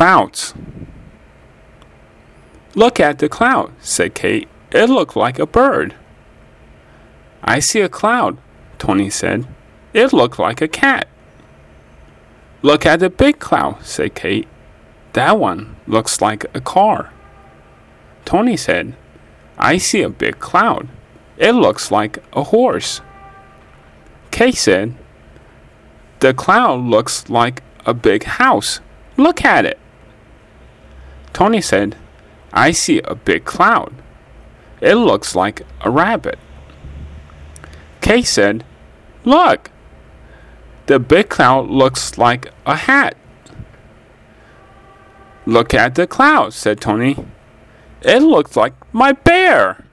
Clouds. Look at the cloud, said Kate. It looked like a bird. I see a cloud, Tony said. It looked like a cat. Look at the big cloud, said Kate. That one looks like a car. Tony said, I see a big cloud. It looks like a horse. Kate said, The cloud looks like a big house. Look at it. Tony said, I see a big cloud. It looks like a rabbit. Kate said, Look, the big cloud looks like a hat. Look at the cloud, said Tony. It looks like my bear.